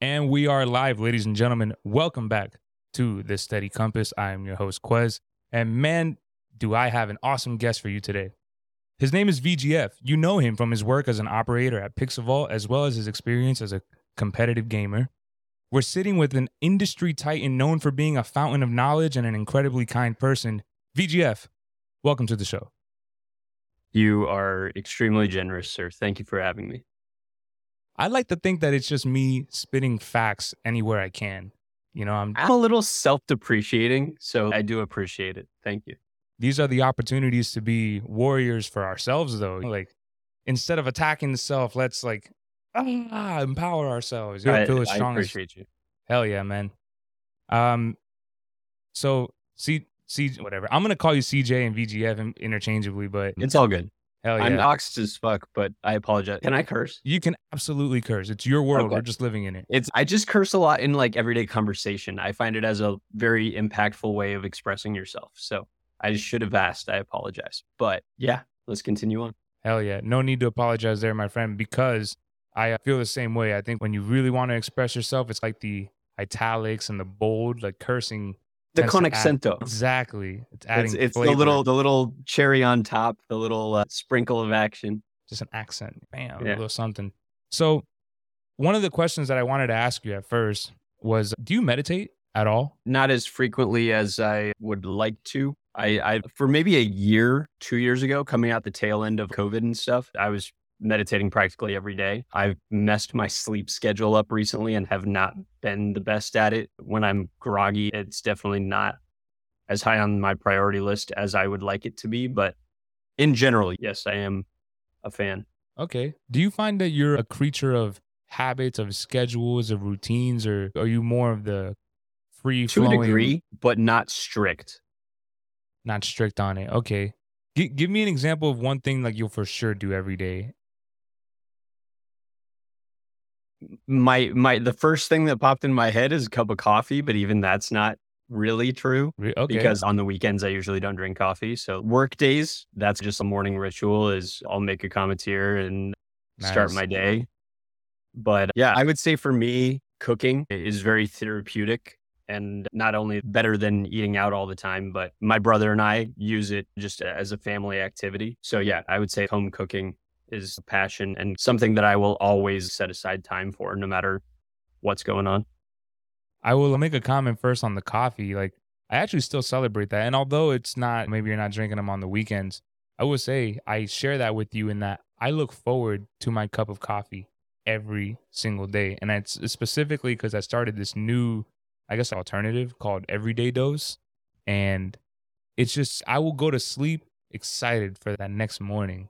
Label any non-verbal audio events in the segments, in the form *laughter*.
And we are live, ladies and gentlemen. Welcome back to the Steady Compass. I am your host, Quez. And man, do I have an awesome guest for you today. His name is VGF. You know him from his work as an operator at Pixelvault, as well as his experience as a competitive gamer. We're sitting with an industry titan known for being a fountain of knowledge and an incredibly kind person. VGF, welcome to the show. You are extremely generous, sir. Thank you for having me. I like to think that it's just me spitting facts anywhere I can. You know, I'm I'm a little self-depreciating, so I do appreciate it. Thank you. these are the opportunities to be warriors for ourselves though. Like instead of attacking the self, let's like ah, empower ourselves. You know, I, feel as I strong as you. Hell yeah, man. Um, so C C whatever. I'm gonna call you CJ and VGF in- interchangeably, but It's all good. Hell I'm yeah, doxed as fuck, but I apologize. Can I curse? you can absolutely curse. It's your world. Okay. We're just living in it. It's I just curse a lot in like everyday conversation. I find it as a very impactful way of expressing yourself. So I should have asked. I apologize. But yeah, let's continue on. Hell yeah. No need to apologize there, my friend, because I feel the same way. I think when you really want to express yourself, it's like the italics and the bold, like cursing. The tends to con add- accento. Exactly. It's adding It's, it's the little the little cherry on top, the little uh, sprinkle of action. just an accent. Bam, a little something. So, one of the questions that I wanted to ask you at first was Do you meditate at all? not as frequently as I would like to. I, I for maybe a year, two years ago, coming out the tail end of COVID and stuff, I was meditating practically every day. I've messed my sleep schedule up recently and have not been the best at it. When I'm groggy, it's definitely not as high on my priority list as I would like it to be. But in general, yes, I am a fan. Okay. Do you find that you're a creature of habits, of schedules, of routines, or are you more of the free To a degree, but not strict. not strict on it? Okay. G- give me an example of one thing like you'll for sure do every day. My my the first thing that popped in my head is a cup of coffee, but even that's not really true Okay. because on the weekends I usually don't drink coffee. So work days, that's just a morning ritual is I'll make a Cometeer and start my day. But yeah, I would say for me, cooking is very therapeutic and not only better than eating out all the time, but my brother and I use it just as a family activity. So yeah, I would say home cooking is a passion and something that I will always set aside time for no matter what's going on. I will make a comment first on the coffee. Like, I actually still celebrate that. And although it's not, maybe you're not drinking them on the weekends, I will say I share that with you in that I look forward to my cup of coffee every single day. And it's specifically because I started this new, I guess, alternative called Everyday Dose. And it's just, I will go to sleep excited for that next morning.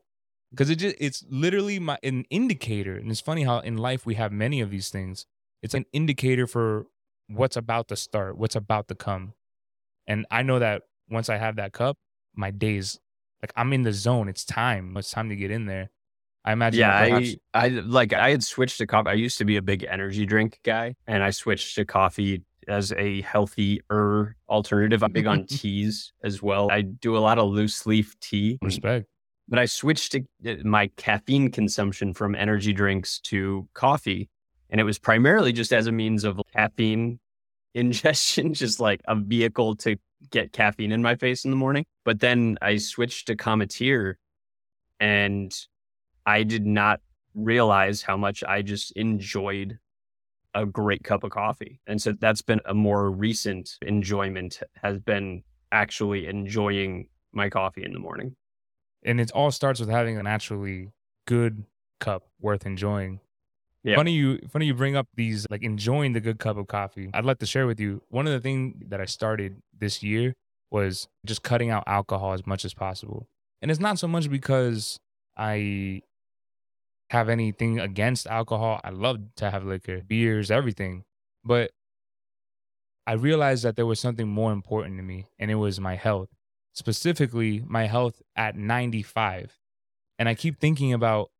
Because it just, it's literally my an indicator. And it's funny how in life we have many of these things. It's an indicator for what's about to start, what's about to come. And I know that once I have that cup, my days like I'm in the zone. It's time. It's time to get in there. I imagine. Yeah, perhaps- I, I like I had switched to coffee. I used to be a big energy drink guy, and I switched to coffee as a healthier alternative. I'm big on *laughs* teas as well. I do a lot of loose leaf tea, respect. But I switched uh, my caffeine consumption from energy drinks to coffee, and it was primarily just as a means of caffeine *laughs* ingestion, just like a vehicle to get caffeine in my face in the morning. But then I switched to Cometeer, and I did not realize how much I just enjoyed a great cup of coffee. And so that's been a more recent enjoyment has been actually enjoying my coffee in the morning. And it all starts with having an actually good cup worth enjoying. Yeah. Funny you funny you bring up these like enjoying the good cup of coffee. I'd like to share with you one of the things that I started this year was just cutting out alcohol as much as possible. And it's not so much because I have anything against alcohol. I love to have liquor, beers, everything. But I realized that there was something more important to me, and it was my health, specifically my health at 95. And I keep thinking about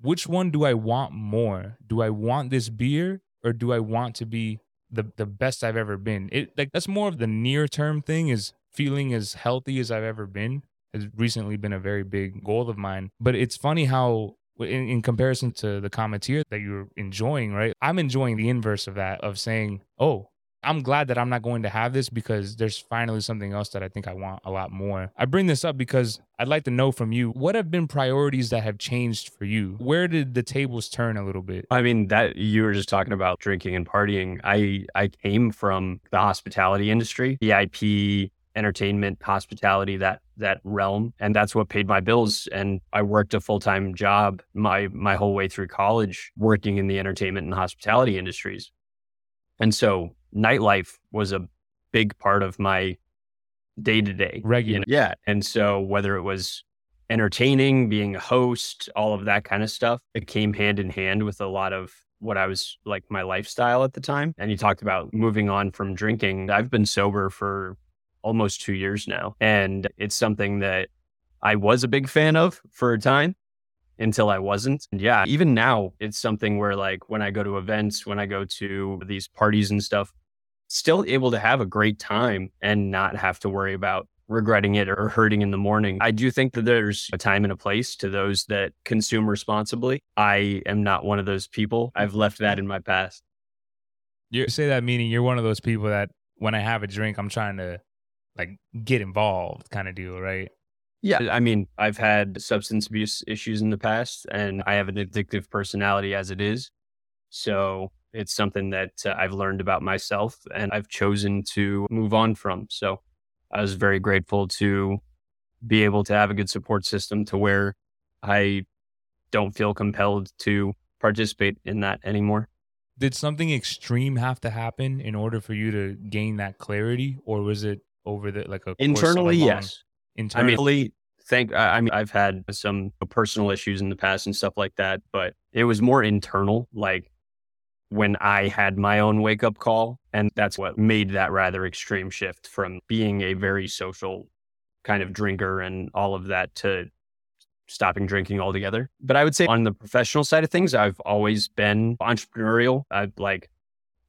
which one do I want more? Do I want this beer or do I want to be the, the best I've ever been? It like that's more of the near term thing is feeling as healthy as I've ever been has recently been a very big goal of mine. But it's funny how in, in comparison to the Cometeer that you're enjoying, right? I'm enjoying the inverse of that, of saying, oh, I'm glad that I'm not going to have this because there's finally something else that I think I want a lot more. I bring this up because I'd like to know from you what have been priorities that have changed for you? Where did the tables turn a little bit? I mean, that you were just talking about drinking and partying. I I came from the hospitality industry, VIP entertainment, hospitality, that that realm, and that's what paid my bills. And I worked a full time job my my whole way through college, working in the entertainment and hospitality industries. And so nightlife was a big part of my day to day. Regular. Yeah. And so whether it was entertaining, being a host, all of that kind of stuff, it came hand in hand with a lot of what I was like my lifestyle at the time. And you talked about moving on from drinking. I've been sober for almost two years now. And it's something that I was a big fan of for a time until I wasn't. And yeah, even now, it's something where like when I go to events, when I go to these parties and stuff, still able to have a great time and not have to worry about regretting it or hurting in the morning. I do think that there's a time and a place to those that consume responsibly. I am not one of those people. I've left that in my past. You say that meaning you're one of those people that when I have a drink, I'm trying to like get involved kind of deal, right? Yeah. I mean, I've had substance abuse issues in the past and I have an addictive personality as it is. So it's something that uh, I've learned about myself and I've chosen to move on from. So I was very grateful to be able to have a good support system to where I don't feel compelled to participate in that anymore. Did something extreme have to happen in order for you to gain that clarity or was it over the like a internally yes internally I mean, thank I mean I've had some personal issues in the past and stuff like that, but it was more internal like when I had my own wake up call and that's what made that rather extreme shift from being a very social kind of drinker and all of that to stopping drinking altogether. But I would say on the professional side of things, I've always been entrepreneurial. I like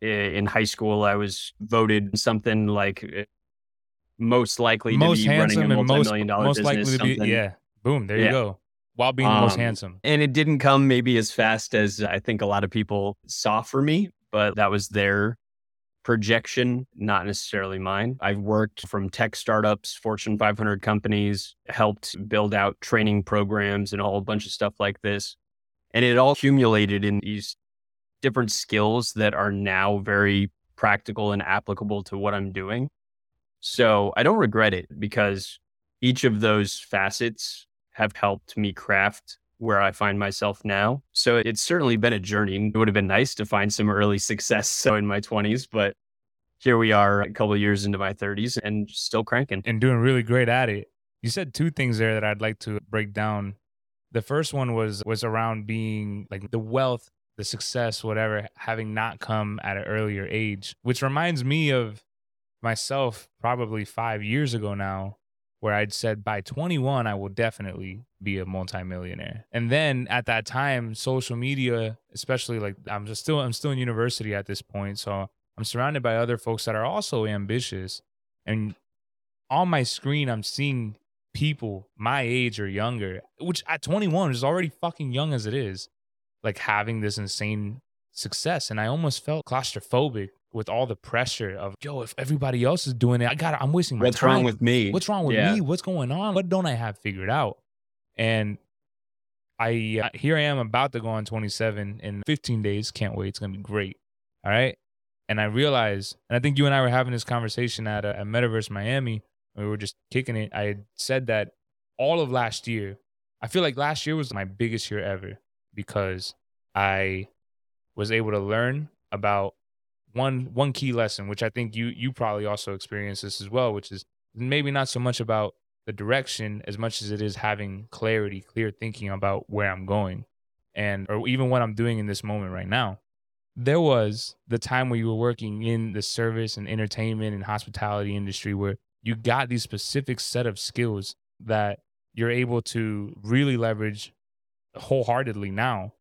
in high school, I was voted something like most likely most to be running a handsome and most, multi-million dollar most business. likely to be yeah. Boom, there you go. While being the most Um, handsome. And it didn't come maybe as fast as I think a lot of people saw for me, but that was their projection, not necessarily mine. I've worked from tech startups, Fortune 500 companies, helped build out training programs and all a whole bunch of stuff like this. And it all accumulated in these different skills that are now very practical and applicable to what I'm doing. So I don't regret it because each of those facets have helped me craft where I find myself now. So it's certainly been a journey. It would have been nice to find some early *laughs* success so in my 20s, but here we are a couple years into my 30s and still cranking. and doing really great at it. You said two things there that I'd like to break down. The first one was was around being like the wealth, the success, whatever, having not come at an earlier age, which reminds me of myself probably 5 years ago now where I'd said by 21 I will definitely be a multimillionaire. And then at that time social media, especially like I'm just still I'm still in university at this point, so I'm surrounded by other folks that are also ambitious and on my screen I'm seeing people my age or younger, which at 21 is already fucking young as it is, like having this insane success. And I almost felt claustrophobic with all the pressure of, yo, if everybody else is doing it, I got I'm wasting my What's time. wrong with me? What's wrong with Yeah. me? What's going on? What don't I have figured out? And I uh, here I am about to go on 27 in 15 days. Can't wait. It's gonna be great. All right. And I realized, and I think you and I were having this conversation at, uh, at Metaverse Miami. We were just kicking it. I had said that all of last year, I feel like last year was my biggest year ever because I was able to learn about one one key lesson, which I think you you probably also experienced this as well, which is maybe not so much about the direction as much as it is having clarity, clear thinking about where I'm going and or even what I'm doing in this moment right now. There was the time where you were working in the service and entertainment and hospitality industry where you got these specific set of skills that you're able to really leverage wholeheartedly now.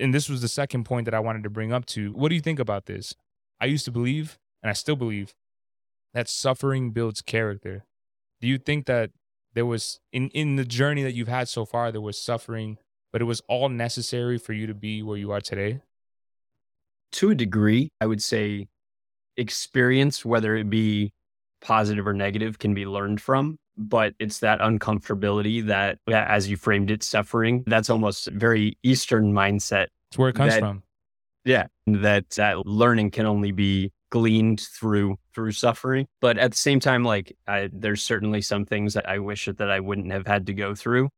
And this was the second point that I wanted to bring up to. What do you think about this? I used to believe, and I still believe, that suffering builds character. Do you think that there was in in the journey that you've had so far, there was suffering but it was all necessary for you to be where you are today? To a degree, I would say experience, whether it be positive or negative, can be learned from. But it's that uncomfortability that, as you framed it, suffering, that's almost very Eastern mindset. It's where it comes that, from. Yeah. That, that learning can only be gleaned through through suffering but at the same time like I, there's certainly some things that i wish that i wouldn't have had to go through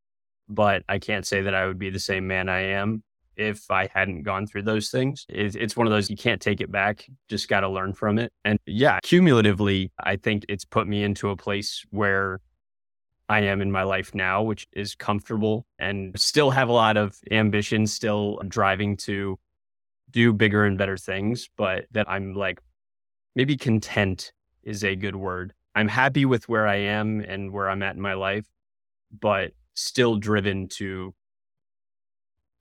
but i can't say that i would be the same man i am if i hadn't gone through those things it's, it's one of those you can't take it back just got to learn from it and yeah cumulatively i think it's put me into a place where I am in my life now, which is comfortable and still have a lot of ambition, still driving to do bigger and better things, but that I'm like maybe content is a good word. I'm happy with where I am and where I'm at in my life, but still driven to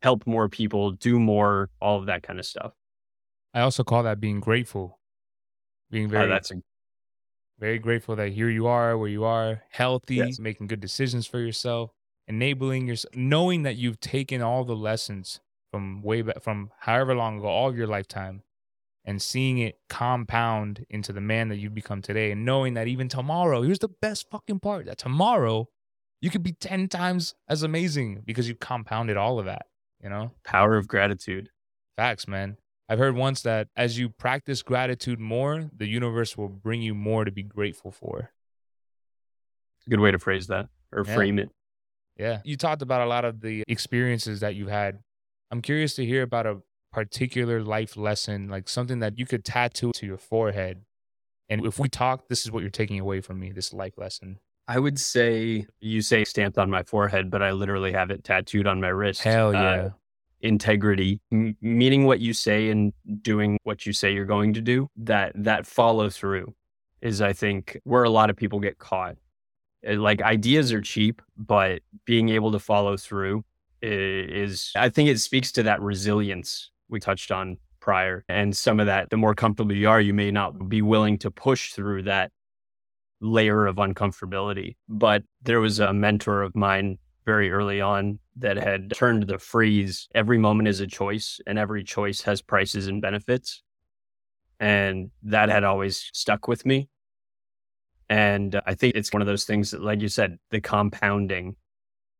help more people, do more, all of that kind of stuff. I also call that being grateful. Being oh, very Oh, that's a, very grateful that here you are, where you are, healthy, Yes. making good decisions for yourself, enabling yourself, knowing that you've taken all the lessons from way back, from however long ago, all of your lifetime, and seeing it compound into the man that you've become today, and knowing that even tomorrow, here's the best fucking part that tomorrow you could be 10 times as amazing because you compounded all of that, you know? power of gratitude. Facts, man. I've heard once that as you practice gratitude more, the universe will bring you more to be grateful for. Good way to phrase that or Yeah. frame it. Yeah. You talked about a lot of the experiences that you've had. I'm curious to hear about a particular life lesson, like something that you could tattoo to your forehead. And if we talk, this is what you're taking away from me, this life lesson. I would say you say stamped on my forehead, but I literally have it tattooed on my wrist. Hell Uh, yeah. Integrity, m- meaning what you say and doing what you say you're going to do. That that follow through is, I think, where a lot of people get caught. Uh, Like ideas are cheap, but being able to follow through is, I think, it speaks to that resilience we touched on prior, and some of that. The more comfortable you are, you may not be willing to push through that layer of uncomfortability. But there was a mentor of mine very early on that had turned the phrase every moment is a choice and every choice has prices and benefits. And that had always stuck with me. And I think it's one of those things that, like you said, the compounding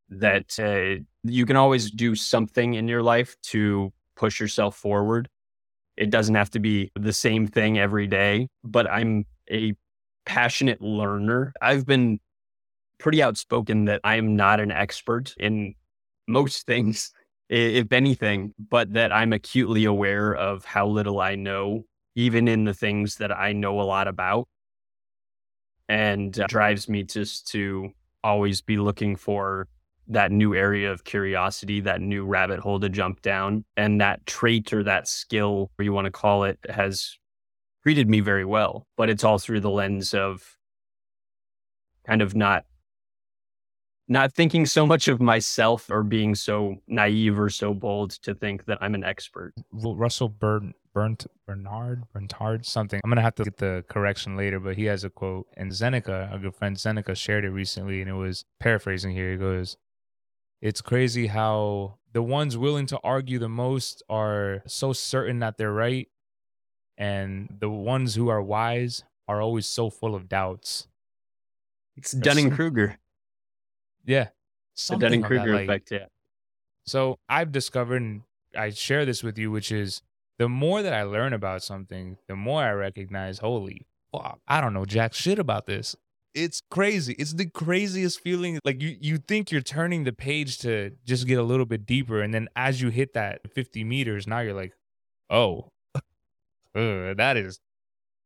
that uh, you can always do something in your life to push yourself forward. It doesn't have to be the same thing every day, but I'm a passionate learner. I've been pretty outspoken that I am not an expert in most things, if anything, but that I'm acutely aware of how little I know, even in the things that I know a lot about. And uh, drives me just to always be looking for that new area of curiosity, that new rabbit hole to jump down. And that trait or that skill, or you want to call it, has treated me very well. But it's all through the lens of kind of not not thinking so much of myself or being so naive or so bold to think that I'm an expert. Russell Burn, Burnt, Bernard, Bernard, something. I'm gonna have to get the correction later, but he has a quote, and Zeneca, our good friend Zeneca, shared it recently, and it was paraphrasing here. He goes, "It's crazy how the ones willing to argue the most are so certain that they're right, and the ones who are wise are always so full of doubts." It's Dunning some- Kruger, Yeah, the something Dunning Kruger like- effect. Yeah. So I've discovered, and I share this with you, which is the more that I learn about something, the more I recognize, holy fuck, I don't know jack shit about this. It's crazy. It's the craziest feeling. Like you, you think you're turning the page to just get a little bit deeper, and then as you hit that 50 meters, now you're like, oh, *laughs* uh, that is,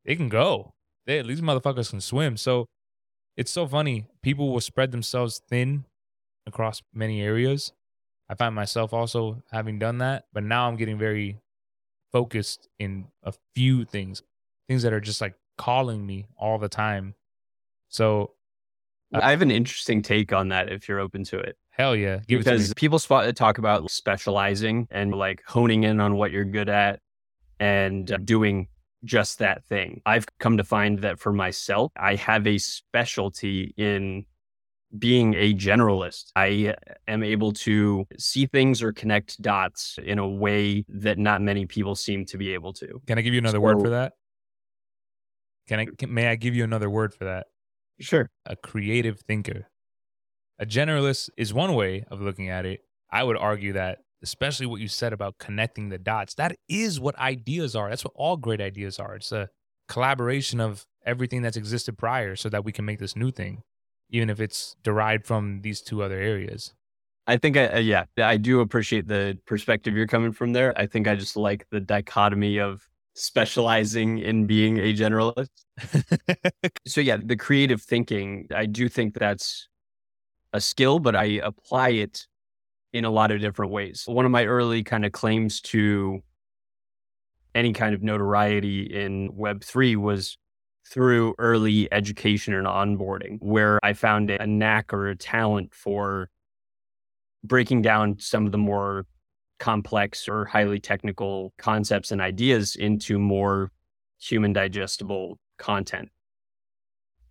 they can go. They, these motherfuckers can swim. So it's so funny. People will spread themselves thin across many areas. I find myself also having done that, but now I'm getting very focused in a few things, things that are just like calling me all the time. So I have an interesting take on that if you're open to it. hell yeah, give because people spot, talk about specializing and like honing in on what you're good at and uh, doing just that thing. I've come to find that for myself, I have a specialty in being a generalist. I am able to see things or connect dots in a way that not many people seem to be able to. Can I give you another so, word for that? Can I can, may I give you another word for that? Sure. A creative thinker. A generalist is one way of looking at it. I would argue that especially what you said about connecting the dots, that is what ideas are. That's what all great ideas are. It's a collaboration of everything that's existed prior so that we can make this new thing even if it's derived from these two other areas. I think, I, uh, yeah, I do appreciate the perspective you're coming from there. I think I just like the dichotomy of specializing in being a generalist. *laughs* so, yeah, the creative thinking, I do think that's a skill, but I apply it in a lot of different ways. One of my early kind of claims to any kind of notoriety in Web3 was through early education and onboarding, where I found a knack or a talent for breaking down some of the more complex or highly technical concepts and ideas into more human digestible content.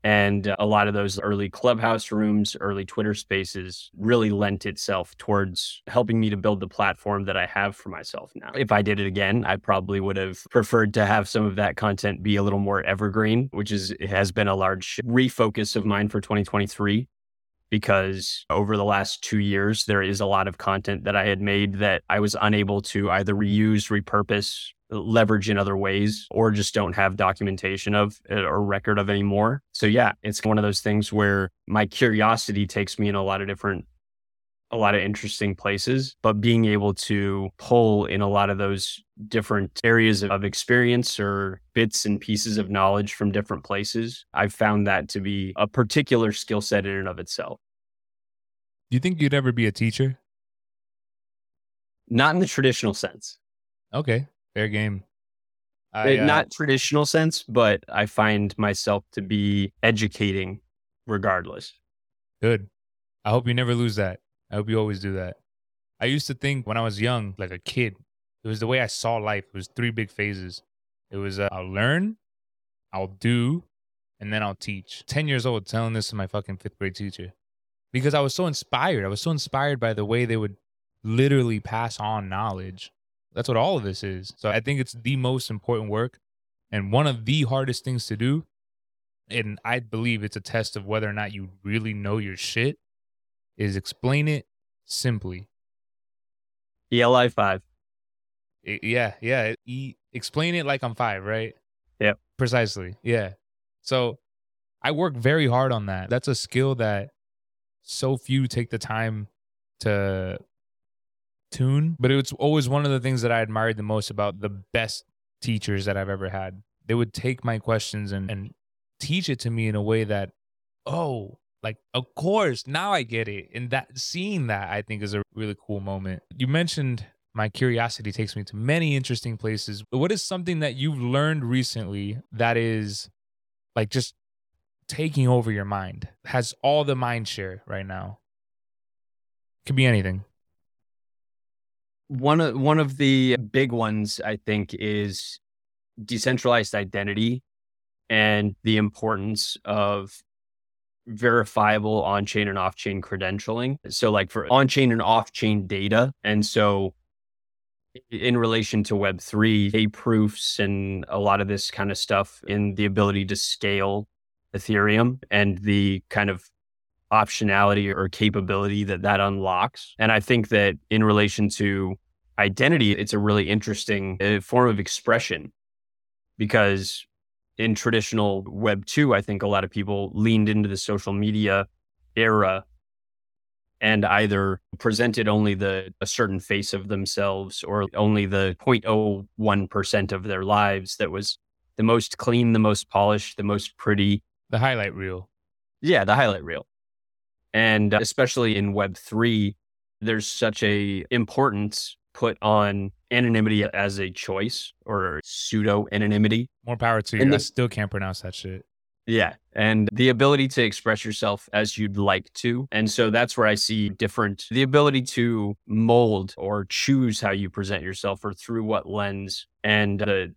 And uh, a lot of those early clubhouse rooms, early Twitter spaces really lent itself towards helping me to build the platform that I have for myself now. If I did it again, I probably would have preferred to have some of that content be a little more evergreen, which is has been a large refocus of mine for 2023 because over the last two years, there is a lot of content that I had made that I was unable to either reuse, repurpose, leverage in other ways or just don't have documentation of eh, or record of anymore. So yeah, it's one of those things where my curiosity takes me in a lot of different a lot of interesting places, but being able to pull in a lot of those different areas of experience or bits and pieces of knowledge from different places, I've found that to be a particular skill set in and of itself. Do you think you'd ever be a teacher? Not in the traditional sense. Okay. Fair game. I, uh, Not traditional sense, but I find myself to be educating regardless. Good. I hope you never lose that. I hope you always do that. I used to think when I was young, like a kid, it was the way I saw life. It was three big phases. It was uh, I'll learn, I'll do, and then I'll teach. 10 years old telling this to my fucking fifth grade teacher because I was so inspired. I was so inspired by the way they would literally pass on knowledge that's what all of this is. So I think it's the most important work and one of the hardest things to do. And I believe it's a test of whether or not you really know your shit is explain it simply. ELI 5. Yeah, yeah. E- explain it like I'm 5, right? Yep. Precisely. Yeah. So I work very hard on that. That's a skill that so few take the time to tune, but it was always one of the things that I admired the most about the best teachers that I've ever had. They would take my questions and, and teach it to me in a way that, oh, like of course now I get it. And that seeing that I think is a really cool moment. You mentioned my curiosity takes me to many interesting places. What is something that you've learned recently that is like just taking over your mind, has all the mind share right now? Could be anything one of one of the big ones I think is decentralized identity and the importance of verifiable on-chain and off-chain credentialing. So like for on-chain and off-chain data. And so in relation to web3, a proofs and a lot of this kind of stuff in the ability to scale Ethereum and the kind of optionality or capability that that unlocks. And I think that in relation to identity, it's a really interesting uh, form of expression because in traditional Web 2, I think a lot of people leaned into the social media era and either presented only the a certain face of themselves or only the 0.01% of their lives that was the most clean, the most polished, the most pretty. The highlight reel. Yeah, the highlight reel. And uh, especially in Web 3, there's such a importance put on anonymity as a choice or pseudo anonymity. More power to you. And I still can't pronounce that shit. Yeah. And the ability to express yourself as you'd like to. And so that's where I see different the ability to mold or choose how you present yourself or through what lens. And the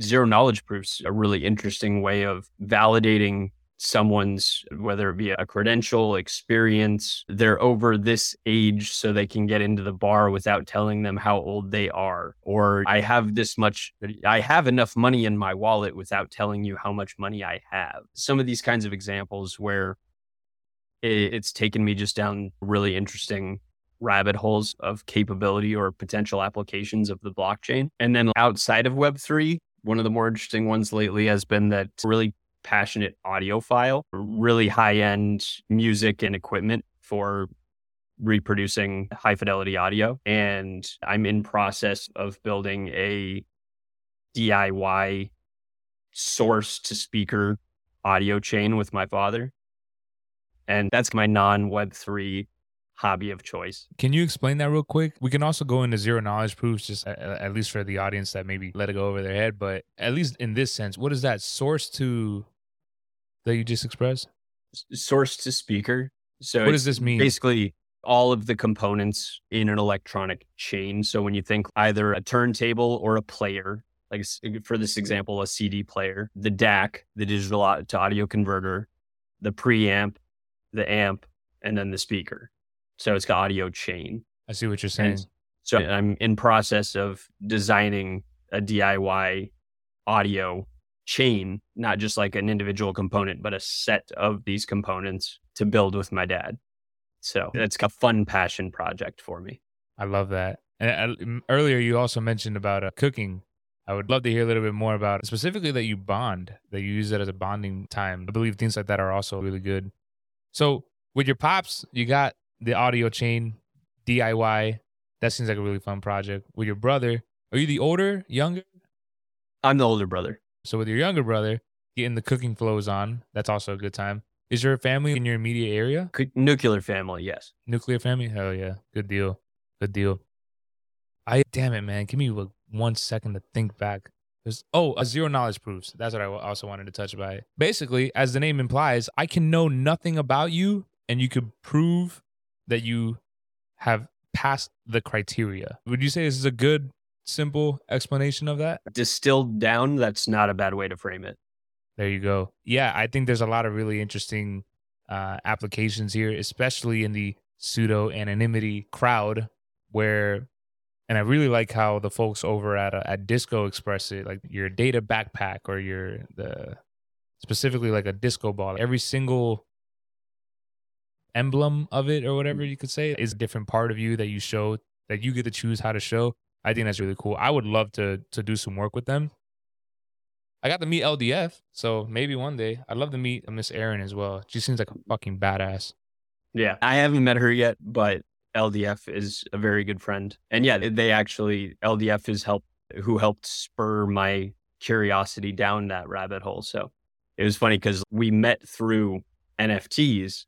zero knowledge proofs a really interesting way of validating someone's, whether it be a credential, experience, they're over this age so they can get into the bar without telling them how old they are. Or I have this much, I have enough money in my wallet without telling you how much money I have. Some of these kinds of examples where it's taken me just down really interesting rabbit holes of capability or potential applications of the blockchain. And then outside of Web3, one of the more interesting ones lately has been that really passionate audiophile, really high end music and equipment for reproducing high fidelity audio. And I'm in process of building a DIY source to speaker audio chain with my father. And that's my non Web3 hobby of choice. Can you explain that real quick? We can also go into zero knowledge proofs, just at, at, least for the audience that maybe let it go over their head. But at least in this sense, what is that source to that you just expressed? Source to speaker. So what does this mean? Basically, all of the components in an electronic chain. So when you think either a turntable or a player, like for this example, a CD player, the DAC, the digital to audio converter, the preamp, the amp, and then the speaker. So it's got audio chain. I see what you're saying. And so I'm in process of designing a DIY audio chain, not just like an individual component, but a set of these components to build with my dad. So it's a fun passion project for me. I love that. And earlier, you also mentioned about uh, cooking. I would love to hear a little bit more about specifically that you bond, that you use it as a bonding time. I believe things like that are also really good. So with your pops, you got the audio chain DIY. That seems like a really fun project. With your brother, are you the older, younger? I'm the older brother. So with your younger brother, getting the cooking flows on, that's also a good time. Is your family in your immediate area? Nuclear family, yes. Nuclear family? Hell yeah. Good deal. Good deal. I damn it, man. Give me like one second to think back. There's oh, a zero knowledge proofs. That's what I also wanted to touch about. Basically, as the name implies, I can know nothing about you, and you could prove that you have passed the criteria. Would you say this is a good simple explanation of that? Distilled down, that's not a bad way to frame it. There you go. Yeah, I think there's a lot of really interesting uh, applications here, especially in the pseudo anonymity crowd, where, and I really like how the folks over at uh, at Disco express it, like your data backpack or your the specifically like a disco ball. Every single emblem of it or whatever mm. you could say is a different part of you that you show that you get to choose how to show. I think that's really cool. I would love to to do some work with them. I got to meet LDF, so maybe one day I'd love to meet Miss Evin as well. She seems like a fucking badass. Yeah, I haven't met her yet, but LDF is a very good friend, and yeah, they actually LDF is help who helped spur my curiosity down that rabbit hole. So it was funny because we met through NFTs,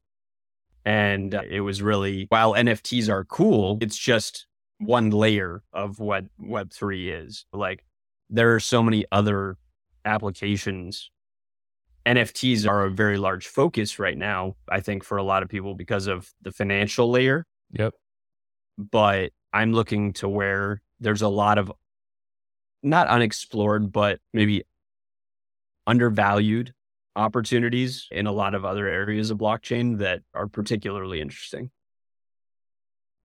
and uh, it was really while NFTs are cool, it's just one layer of what Web3 is. Like there are so many other applications. NFTs are a very large focus right now, I think, for a lot of people because of the financial layer. Yep. But I'm looking to where there's a lot of not unexplored, but maybe undervalued opportunities in a lot of other areas of blockchain that are particularly interesting.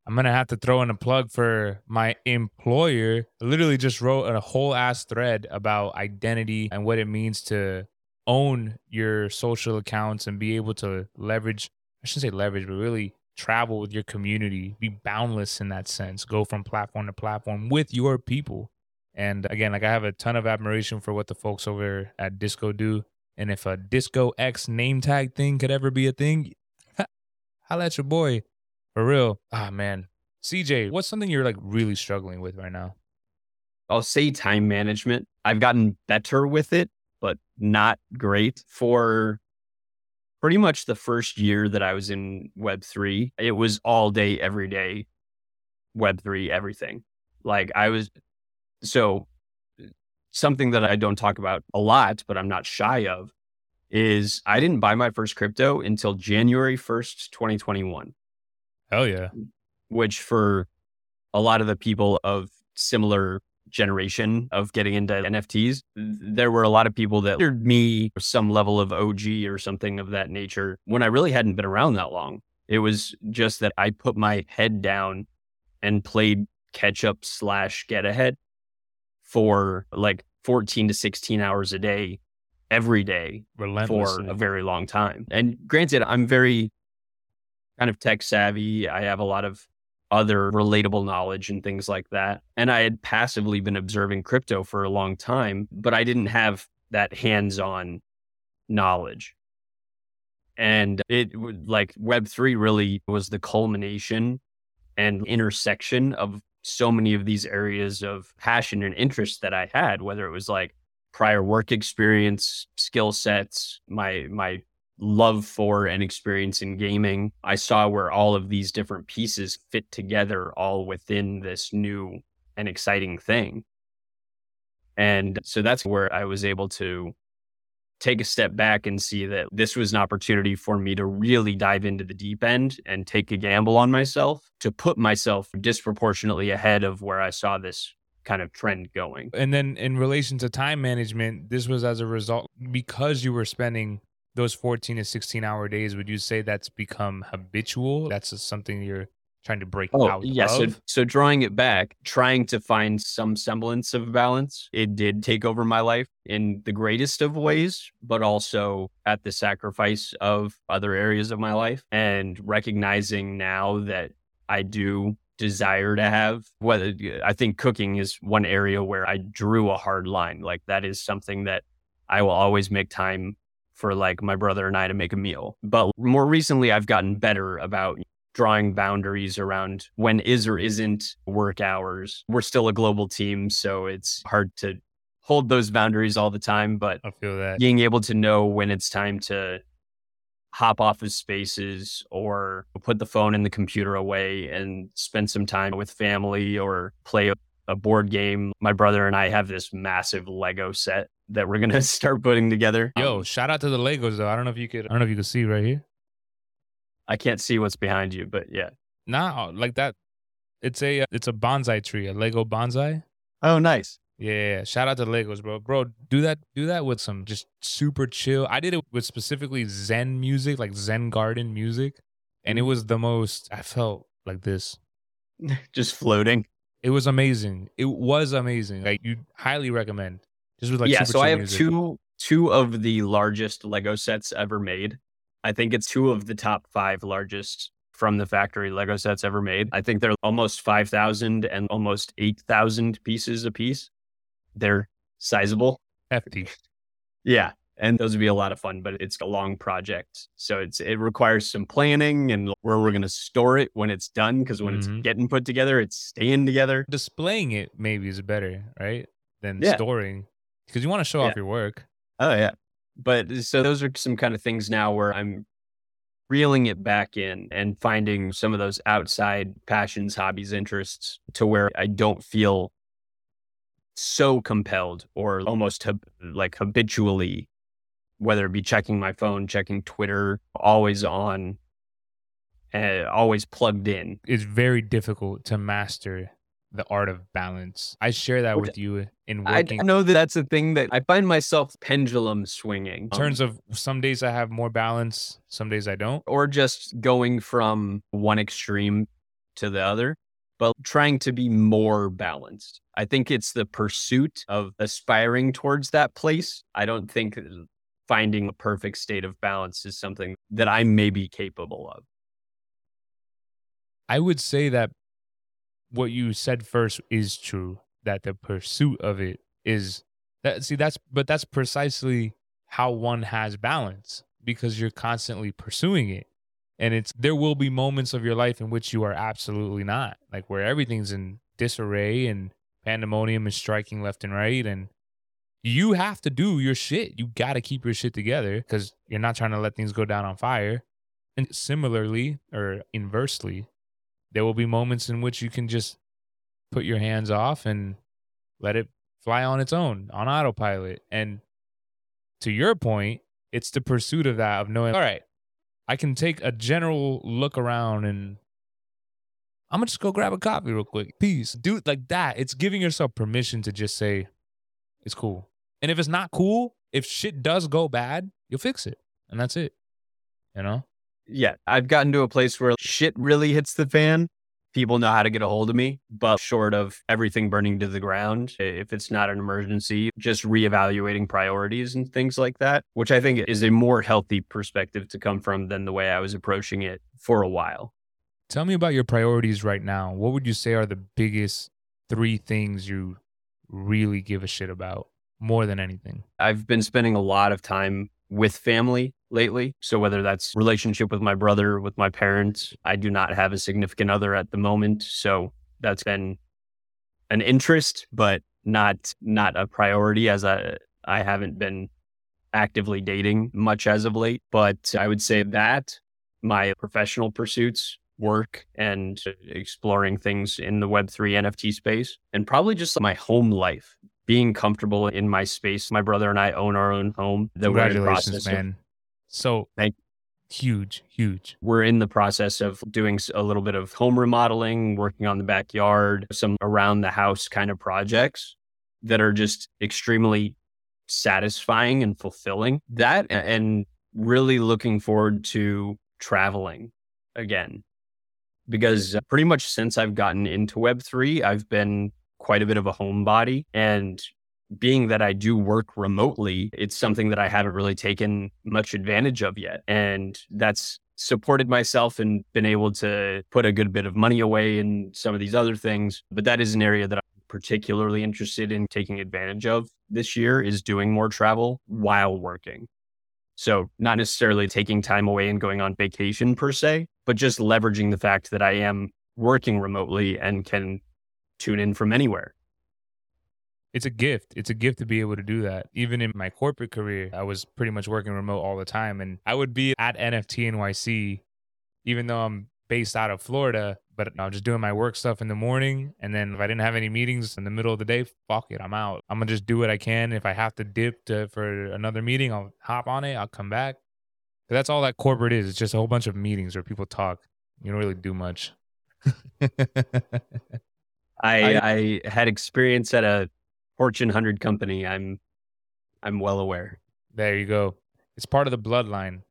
I'm gonna have to throw in a plug for my employer. I literally just wrote a whole ass thread about identity and what it means to own your social accounts and be able to leverage I shouldn't say leverage, but really travel with your community, be boundless in that sense, go from platform to platform with your people. And again, like I have a ton of admiration for what the folks over at Disco do. And if a Disco X name tag thing could ever be a thing, *laughs* holla at your boy. For real. Ah, man. CJ, what's something you're like really struggling with right now? I'll say time management. I've gotten better with it, but not great. For pretty much the first year that I was in Web3, it was all day, every day, Web3, everything. Like I was, so something that I don't talk about a lot, but I'm not shy of is I didn't buy my first crypto until January 1st, 2021. Hell yeah. Which for a lot of the people of similar generation of getting into NFTs, there were a lot of people that considered me some level of OG or something of that nature when I really hadn't been around that long. It was just that I put my head down and played catch up slash get ahead for like 14 to 16 hours a day every day for a very long time. And granted, I'm very kind of tech savvy. I have a lot of other relatable knowledge and things like that. And I had passively been observing crypto for a long time, but I didn't have that hands on knowledge. And it like Web3 really was the culmination and intersection of so many of these areas of passion and interest that I had, whether it was like prior work experience, skill sets, my my love for and experience in gaming. I saw where all of these different pieces fit together all within this new and exciting thing. And so that's where I was able to take a step back and see that this was an opportunity for me to really dive into the deep end and take a gamble on myself to put myself disproportionately ahead of where I saw this kind of trend going. And then in relation to time management, this was as a result because you were spending those 14 to 16 hour days, would you say that's become habitual? That's something you're trying to break oh, out yeah, so, so drawing it back, trying to find some semblance of balance, it did take over my life in the greatest of ways, but also at the sacrifice of other areas of my life. And recognizing now that I do desire to have whether uh, I think cooking is one area where I drew a hard line. Like that is something that I will always make time for like my brother and I to make a meal. But more recently I've gotten better about drawing boundaries around when is or isn't work hours. We're still a global team, so it's hard to hold those boundaries all the time. But I feel that being able to know when it's time to hop off of spaces or put the phone and the computer away and spend some time with family or play a, board game. My brother and I have this massive Lego set that we're gonna *laughs* start putting together. Yo, shout out to the Legos though. I don't know if you could I don't know if you could see right here. I can't see what's behind you, but yeah. Nah, like that. It's a it's a bonsai tree, a Lego bonsai. Oh, nice. Yeah, yeah, shout out to Legos, bro. Bro, do that do that with some just super chill. I did it with specifically Zen music, like Zen garden music, and it mm. was the most I felt like this. *laughs* just floating. It was amazing. It was amazing. Like you highly recommend. Just with like Yeah, so I have music. two two of the largest Lego sets ever made. I think it's two of the top five largest from the factory Lego sets ever made. I think they're almost 5,000 and almost 8,000 pieces a piece. They're sizable. Hefty. Yeah. And those would be a lot of fun, but it's a long project. So it's it requires some planning and where we're going to store it when it's done. Cause when mm-hmm. it's getting put together, it's staying together. Displaying it maybe is better, right? Than yeah. storing because you want to show yeah. off your work. Oh, yeah but so those are some kind of things now where I'm reeling it back in and finding some of those outside passions, hobbies, interests to where I don't feel so compelled or almost hab- like habitually, whether it be checking my phone, checking Twitter, always on, uh, always plugged in. It's very difficult to master the art of balance. I share that with you in working. I know that that's a thing that I find myself pendulum swinging. In terms of some days I have more balance, some days I don't. Or just going from one extreme to the other, but trying to be more balanced. I think it's the pursuit of aspiring towards that place. I don't think finding a perfect state of balance is something that I may be capable of. I would say that what you said first is true that the pursuit of it is that see that's but that's precisely how one has balance because you're constantly pursuing it. And it's there will be moments of your life in which you are absolutely not like where everything's in disarray and pandemonium is striking left and right. And you have to do your shit. You got to keep your shit together because you're not trying to let things go down on fire. And similarly or inversely there will be moments in which you can just put your hands off and let it fly on its own on autopilot. And to your point, it's the pursuit of that, of knowing, all right, I can take a general look around and I'm gonna just go grab a coffee real quick. Peace. Dude, like that. It's giving yourself permission to just say, it's cool. And if it's not cool, if shit does go bad, you'll fix it. And that's it. You know? Yeah. I've gotten to a place where shit really hits the fan. People know how to get a hold of me, but short of everything burning to the ground, if it's not an emergency, just reevaluating priorities and things like that, which I think is a more healthy perspective to come from than the way I was approaching it for a while. Tell me about your priorities right now. What would you say are the biggest three things you really give a shit about more than anything? I've been spending a lot of time with family lately. So whether that's relationship with my brother, with my parents, I do not have a significant other at the moment. So that's been an interest, but not not a priority as I I haven't been actively dating much as of late. But I would say that my professional pursuits, work and exploring things in the Web3 NFT space, and probably just my home life being comfortable in my space. My brother and I own our own home. That Congratulations, man. So thank huge, huge. We're in the process of doing a little bit of home remodeling, working on the backyard, some around the house kind of projects that are just extremely satisfying and fulfilling. That and really looking forward to traveling again. Because uh, pretty much since I've gotten into Web3, I've been quite a bit of a homebody. And being that I do work remotely, it's something that I haven't really taken much advantage of yet. And that's supported myself and been able to put a good bit of money away in some of these other things. But that is an area that I'm particularly interested in taking advantage of this year is doing more travel while working. So not necessarily taking time away and going on vacation per se, but just leveraging the fact that I am working remotely and can tune in from anywhere. It's a gift. It's a gift to be able to do that. Even in my corporate career, I was pretty much working remote all the time. And I would be at NFT NYC, even though I'm based out of Florida, but I'm just doing my work stuff in the morning. And then if I didn't have any meetings in the middle of the day, fuck it, I'm out. I'm gonna just do what I can. If I have to dip to, for another meeting, I'll hop on it, I'll come back. But that's all that corporate is. It's just a whole bunch of meetings where people talk. You don't really do much. *laughs* I, I, I had experience at a Fortune 100 company. I'm I'm well aware. There you go. It's part of the bloodline.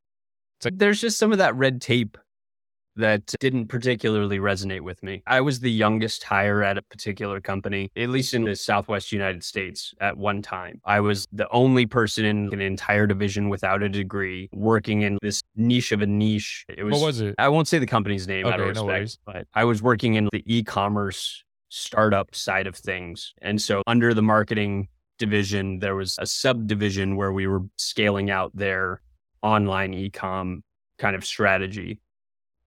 Like- There's just some of that red tape that didn't particularly resonate with me. I was the youngest hire at a particular company, at least in the Southwest United States at one time. I was the only person in an entire division without a degree working in this niche of a niche. It was, what was it? I won't say the company's name okay, out of respect, no but I was working in the e-commerce startup side of things. And so under the marketing division, there was a subdivision where we were scaling out their online ecom kind of strategy.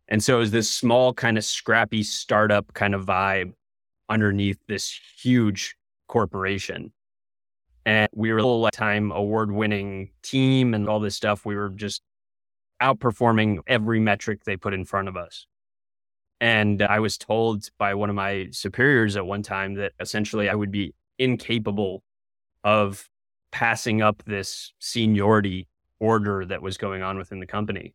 And so it was this small, kind of scrappy startup kind of vibe underneath this huge corporation. And we were a little time award winning team and all this stuff. We were just outperforming every metric they put in front of us. And I was told by one of my superiors at one time that essentially I would be incapable of passing up this seniority order that was going on within the company.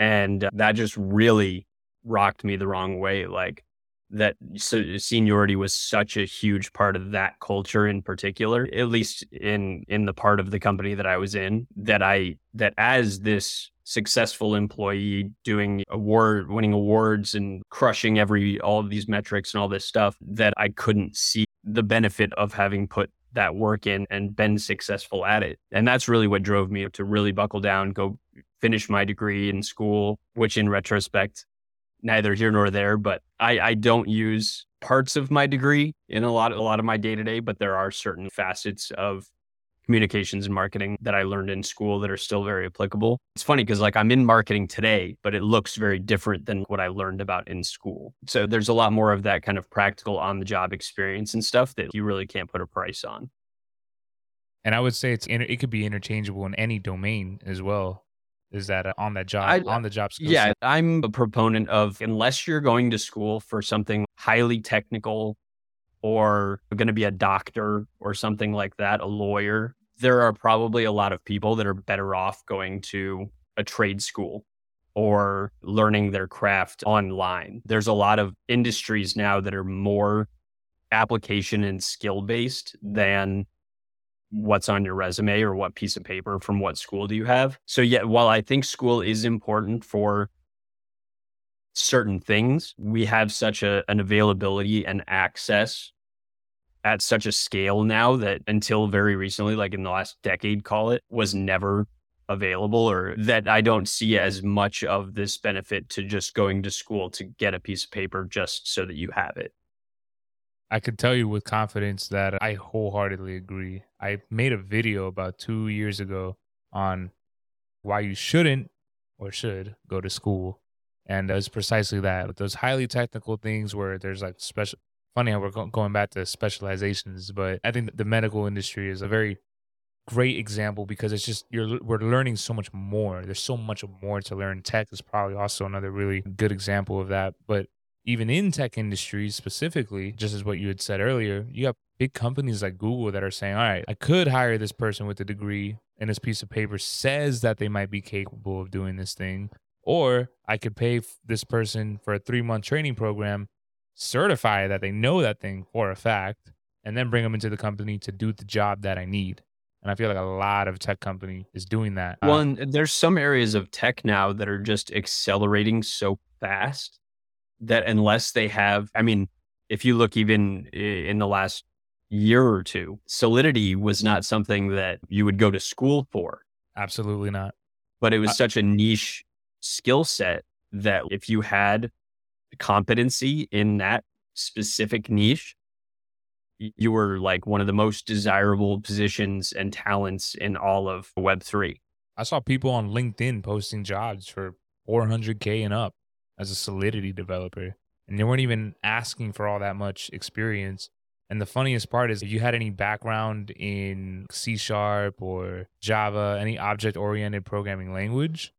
And uh, that just really rocked me the wrong way. Like that seniority was such a huge part of that culture in particular, at least in, in the part of the company that I was in, that I, that as this successful employee doing award winning awards and crushing every all of these metrics and all this stuff that I couldn't see the benefit of having put that work in and been successful at it. And that's really what drove me to really buckle down, go finish my degree in school, which in retrospect, neither here nor there, but I, I don't use parts of my degree in a lot a lot of my day to day, but there are certain facets of communications and marketing that I learned in school that are still very applicable. It's funny because like I'm in marketing today, but it looks very different than what I learned about in school. So there's a lot more of that kind of practical on the job experience and stuff that you really can't put a price on. And I would say it's it could be interchangeable in any domain as well. Is that uh, on that job I, on the job skill Yeah? I'm a proponent of unless you're going to school for something highly technical or going to be a doctor or something like that, a lawyer, there are probably a lot of people that are better off going to a trade school or learning their craft online. There's a lot of industries now that are more application and skill based than what's on your resume or what piece of paper from what school do you have. So, yeah, while I think school is important for certain things, we have such a, an availability and access at such a scale now that until very recently, like in the last decade, call it, was never available or that I don't see as much of this benefit to just going to school to get a piece of paper just so that you have it. I could tell you with confidence that I wholeheartedly agree. I made a video about two years ago on why you shouldn't or should go to school. And it was precisely that. Those highly technical things where there's like special, funny how we're going back to specializations, but I think the medical industry is a very great example because it's just you're we're learning so much more. There's so much more to learn. Tech is probably also another really good example of that. But even in tech industries specifically, just as what you had said earlier, you have big companies like Google that are saying, all right, I could hire this person with a degree and this piece of paper says that they might be capable of doing this thing. Or I could pay this person for a three month training program, certify that they know that thing for a fact, and then bring them into the company to do the job that I need. And I feel like a lot of tech company is doing that. Well, uh, there's some areas of tech now that are just accelerating so fast that unless they have, I mean, if you look even eh, in the last year or two, Solidity was not something that you would go to school for. Absolutely not. But it was such a niche skill set that if you had competency in that specific niche, you were like one of the most desirable positions and talents in all of Web3. I saw people on LinkedIn posting jobs for 400K and up as a Solidity developer. And they weren't even asking for all that much experience. And the funniest part is if you had any background in C sharp or Java, any object oriented programming language,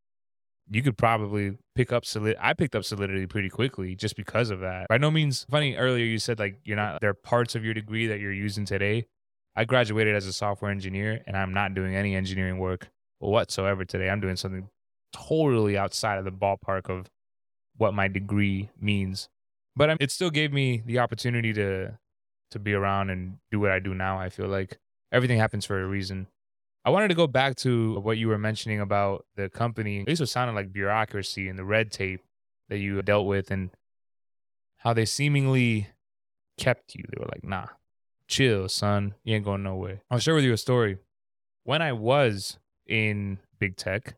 you could probably pick up solid I picked up solidity pretty quickly just because of that. By no means funny earlier you said like you're not there are parts of your degree that you're using today. I graduated as a software engineer and I'm not doing any engineering work whatsoever today. I'm doing something totally outside of the ballpark of what my degree means. But it still gave me the opportunity to to be around and do what I do now. I feel like everything happens for a reason. I wanted to go back to what you were mentioning about the company. This was sounding like bureaucracy and the red tape that you dealt with and how they seemingly kept you. They were like, nah, chill, son. You ain't going nowhere. I'll share with you a story. When I was in big tech,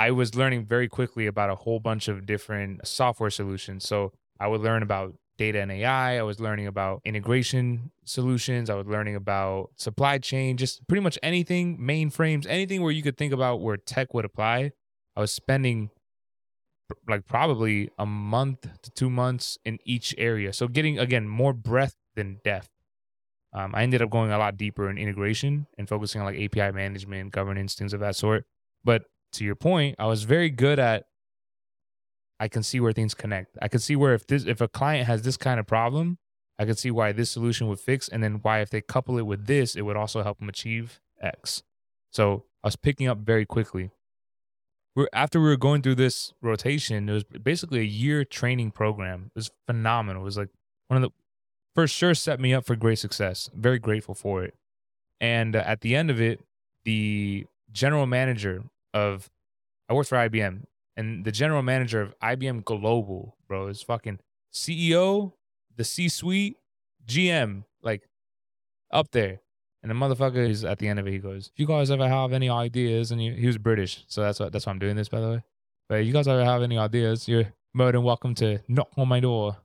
I was learning very quickly about a whole bunch of different software solutions. So I would learn about data and AI. I was learning about integration solutions. I was learning about supply chain, just pretty much anything, mainframes, anything where you could think about where tech would apply. I was spending like probably a month to two months in each area. So getting again more breadth than depth. Um, I ended up going a lot deeper in integration and focusing on like API management, governance, things of that sort. But to your point, I was very good at I can see where things connect. I can see where if this if a client has this kind of problem, I can see why this solution would fix and then why if they couple it with this, it would also help them achieve X. So I was picking up very quickly. We're, after we were going through this rotation, it was basically a year training program. It was phenomenal. It was like one of the for sure set me up for great success. Very grateful for it. And uh, at the end of it, the general manager of I worked for IBM and the general manager of IBM Global, bro, is fucking CEO, the C suite, GM, like up there. And the motherfucker is at the end of it. He goes, "If you guys ever have any ideas," and he, he was British, so that's what that's why I'm doing this, by the way. But if you guys ever have any ideas, you're more than welcome to knock on my door,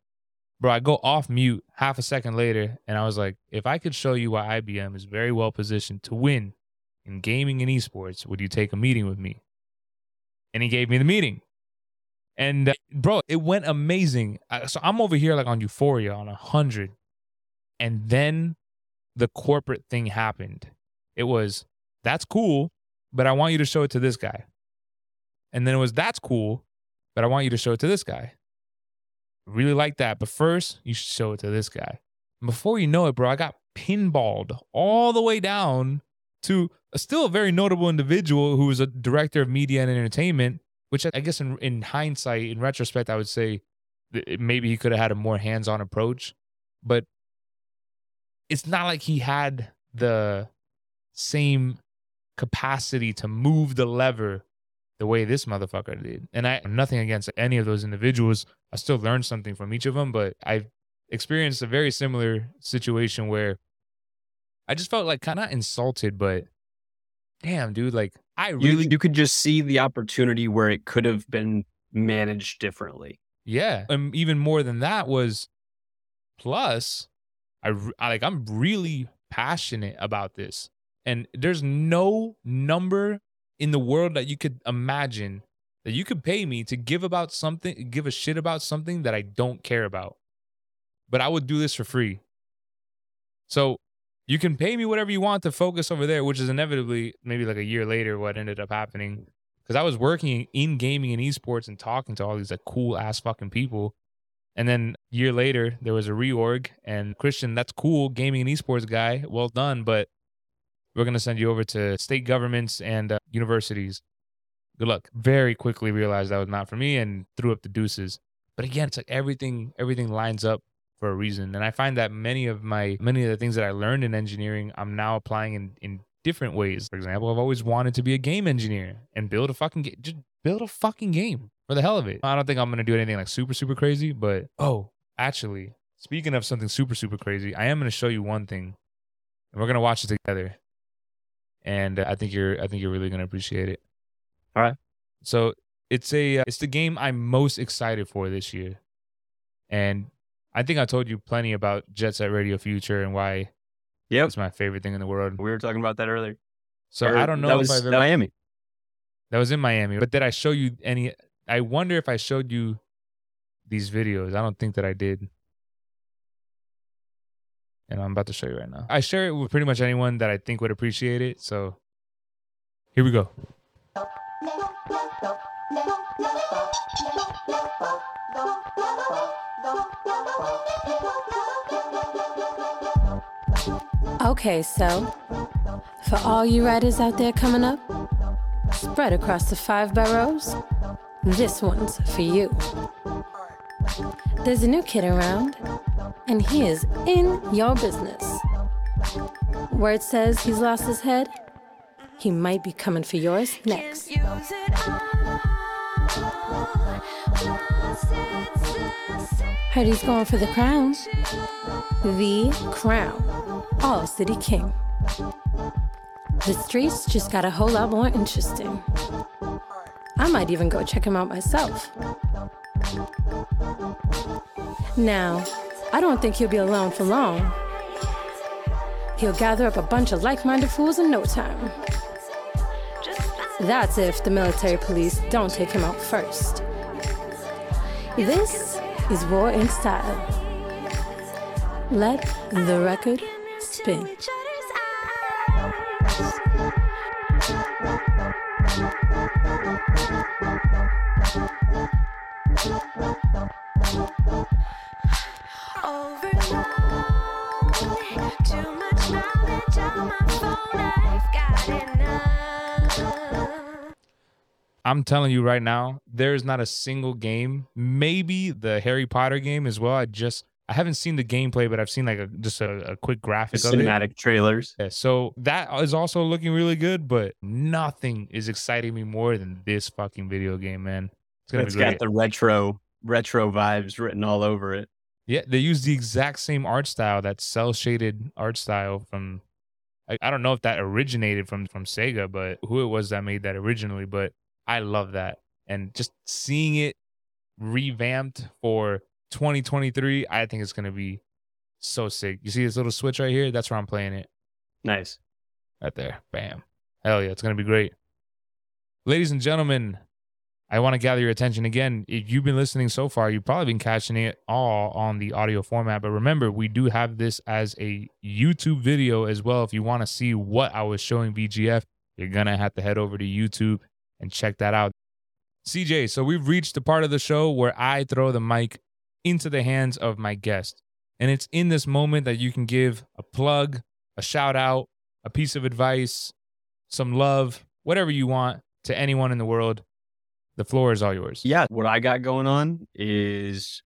bro. I go off mute half a second later, and I was like, "If I could show you why IBM is very well positioned to win in gaming and esports, would you take a meeting with me? And he gave me the meeting. And uh, bro, it went amazing. so I'm over here like on euphoria on a hundred. And then the corporate thing happened. It was, that's cool, but I want you to show it to this guy. And then it was, that's cool, but I want you to show it to this guy. Really like that. But first, you should show it to this guy. And before you know it, bro, I got pinballed all the way down to a still a very notable individual who was a director of media and entertainment which I guess in, in hindsight, in retrospect, I would say maybe he could have had a more hands on approach. But it's not like he had the same capacity to move the lever the way this motherfucker did. And I nothing against any of those individuals. I still learned something from each of them, but I've experienced a very similar situation where I just felt like kind of insulted, but damn, dude, like I really you, you could just see the opportunity where it could have been managed differently. Yeah. And even more than that was plus I, I like I'm really passionate about this. And there's no number in the world that you could imagine that you could pay me to give about something, give a shit about something that I don't care about. But I would do this for free. So you can pay me whatever you want to focus over there, which is inevitably maybe like a year later what ended up happening. Because I was working in gaming and esports and talking to all these like cool ass fucking people. And then year later, there was a reorg, and Christian, that's cool, gaming and esports guy, well done, but we're gonna send you over to state governments and uh, universities. Good luck. Very quickly realized that was not for me and threw up the deuces. But again, it's like everything, everything lines up for a reason, and I find that many of my many of the things that I learned in engineering, I'm now applying in in different ways. For example, I've always wanted to be a game engineer and build a fucking game. Just build a fucking game for the hell of it. I don't think I'm gonna do anything like super super crazy, but oh, actually, speaking of something super super crazy, I am gonna show you one thing, and we're gonna watch it together. And I think you're I think you're really gonna appreciate it. All right. So it's a uh, it's the game I'm most excited for this year, and I think I told you plenty about Jet Set Radio Future and why Yep. it's my favorite thing in the world. We were talking about that earlier. So Or I don't know that if was I've ever Miami. That was in Miami. But did I show you any? I wonder if I showed you these videos. I don't think that I did. And I'm about to show you right now. I share it with pretty much anyone that I think would appreciate it. So here we go. *laughs* Okay, so for all you riders out there coming up, spread across the five boroughs, this one's for you. There's a new kid around, and he is in your business. Word says he's lost his head. He might be coming for yours next. Heard he's going for the crown. The crown. All City King. The streets just got a whole lot more interesting. I might even go check him out myself. Now, I don't think he'll be alone for long. He'll gather up a bunch of like minded fools in no time. That's if the military police don't take him out first. This is War in Style. Let the record spin. I'm telling you right now, there's not a single game, maybe the Harry Potter game as well. I just I haven't seen the gameplay, but I've seen like a just a, a quick The graphic of it. cinematic trailers. Yeah, so that is also looking really good, but nothing is exciting me more than this fucking video game, man. It's gonna It's be great. got the retro retro vibes written all over it. Yeah, they use the exact same art style, that cell shaded art style from. I, I don't know if that originated from from Sega, but who it was that made that originally. But I love that, and just seeing it revamped for 2023, I think it's gonna be so sick. You see this little switch right here? That's where I'm playing it. Nice. Right there, bam. Hell yeah, it's gonna be great. Ladies and gentlemen, I want to gather your attention again. If you've been listening so far, you've probably been catching it all on the audio format. But remember, we do have this as a YouTube video as well. If you want to see what I was showing VGF, you're going to have to head over to YouTube and check that out. CJ, so we've reached the part of the show where I throw the mic into the hands of my guest. And it's in this moment that you can give a plug, a shout out, a piece of advice, some love, whatever you want to anyone in the world. The floor is all yours. Yeah, what I got going on is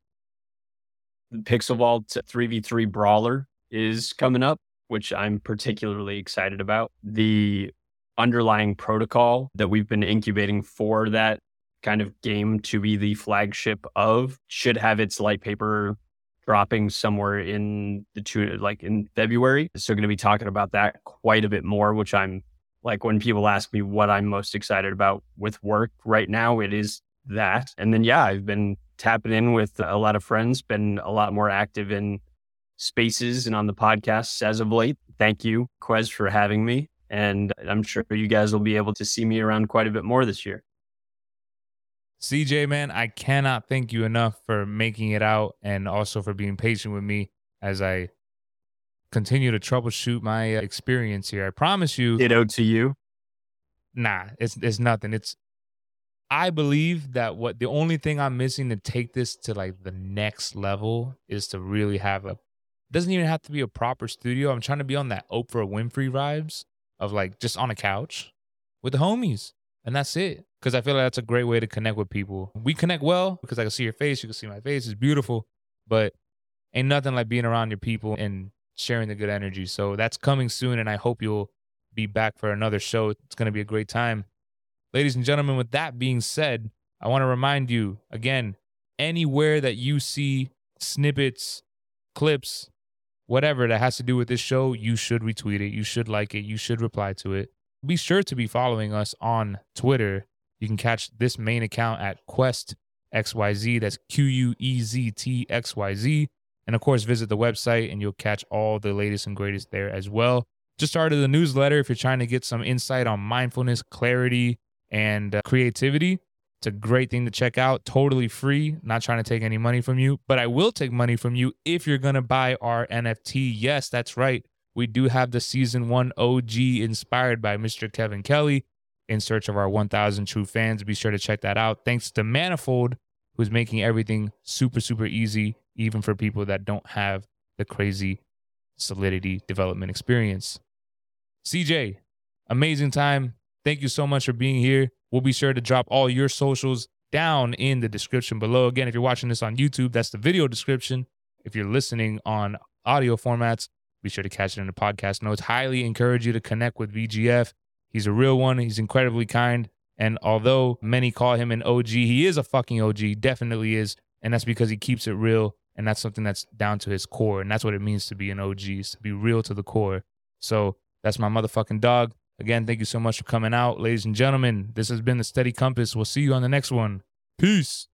Pixel Vault 3v3 Brawler is coming up, which I'm particularly excited about. The underlying protocol that we've been incubating for that kind of game to be the flagship of should have its light paper dropping somewhere in the two like in February. So going to be talking about that quite a bit more, which I'm like when people ask me what I'm most excited about with work right now, it is that. And then yeah, I've been tapping in with a lot of friends, been a lot more active in spaces and on the podcasts as of late. Thank you, Quez, for having me. And I'm sure you guys will be able to see me around quite a bit more this year. CJ, man, I cannot thank you enough for making it out and also for being patient with me as I continue to troubleshoot my uh, experience here. I promise you. Ditto to you. Nah, it's it's nothing. It's I believe that what the only thing I'm missing to take this to like the next level is to really have a doesn't even have to be a proper studio. I'm trying to be on that Oprah Winfrey vibes of like just on a couch with the homies. And that's it. Cause I feel like that's a great way to connect with people. We connect well because I can see your face, you can see my face. It's beautiful. But ain't nothing like being around your people and sharing the good energy. So that's coming soon. And I hope you'll be back for another show. It's gonna be a great time. Ladies and gentlemen, with that being said, I want to remind you again, anywhere that you see snippets, clips, whatever that has to do with this show, you should retweet it. You should like it. You should reply to it. Be sure to be following us on Twitter. You can catch this main account at Quezt XYZ. That's Q U E Z T X Y Z. And of course, visit the website and you'll catch all the latest and greatest there as well. Just started the newsletter if you're trying to get some insight on mindfulness, clarity, and uh, creativity. It's a great thing to check out, totally free. Not trying to take any money from you, but I will take money from you if you're going to buy our NFT. Yes, that's right. We do have the season one OG inspired by Mr. Kevin Kelly in search of our 1,000 true fans. Be sure to check that out. Thanks to Manifold, who's making everything super, super easy, even for people that don't have the crazy solidity development experience. CJ, amazing time. Thank you so much for being here. We'll be sure to drop all your socials down in the description below. Again, if you're watching this on YouTube, that's the video description. If you're listening on audio formats, be sure to catch it in the podcast notes. Highly encourage you to connect with VGF. He's a real one. He's incredibly kind. And although many call him an OG, he is a fucking OG, definitely is. And that's because he keeps it real. And that's something that's down to his core. And that's what it means to be an OG, is to be real to the core. So that's my motherfucking dog. Again, thank you so much for coming out, ladies and gentlemen. This has been the Steady Compass. We'll see you on the next one. Peace.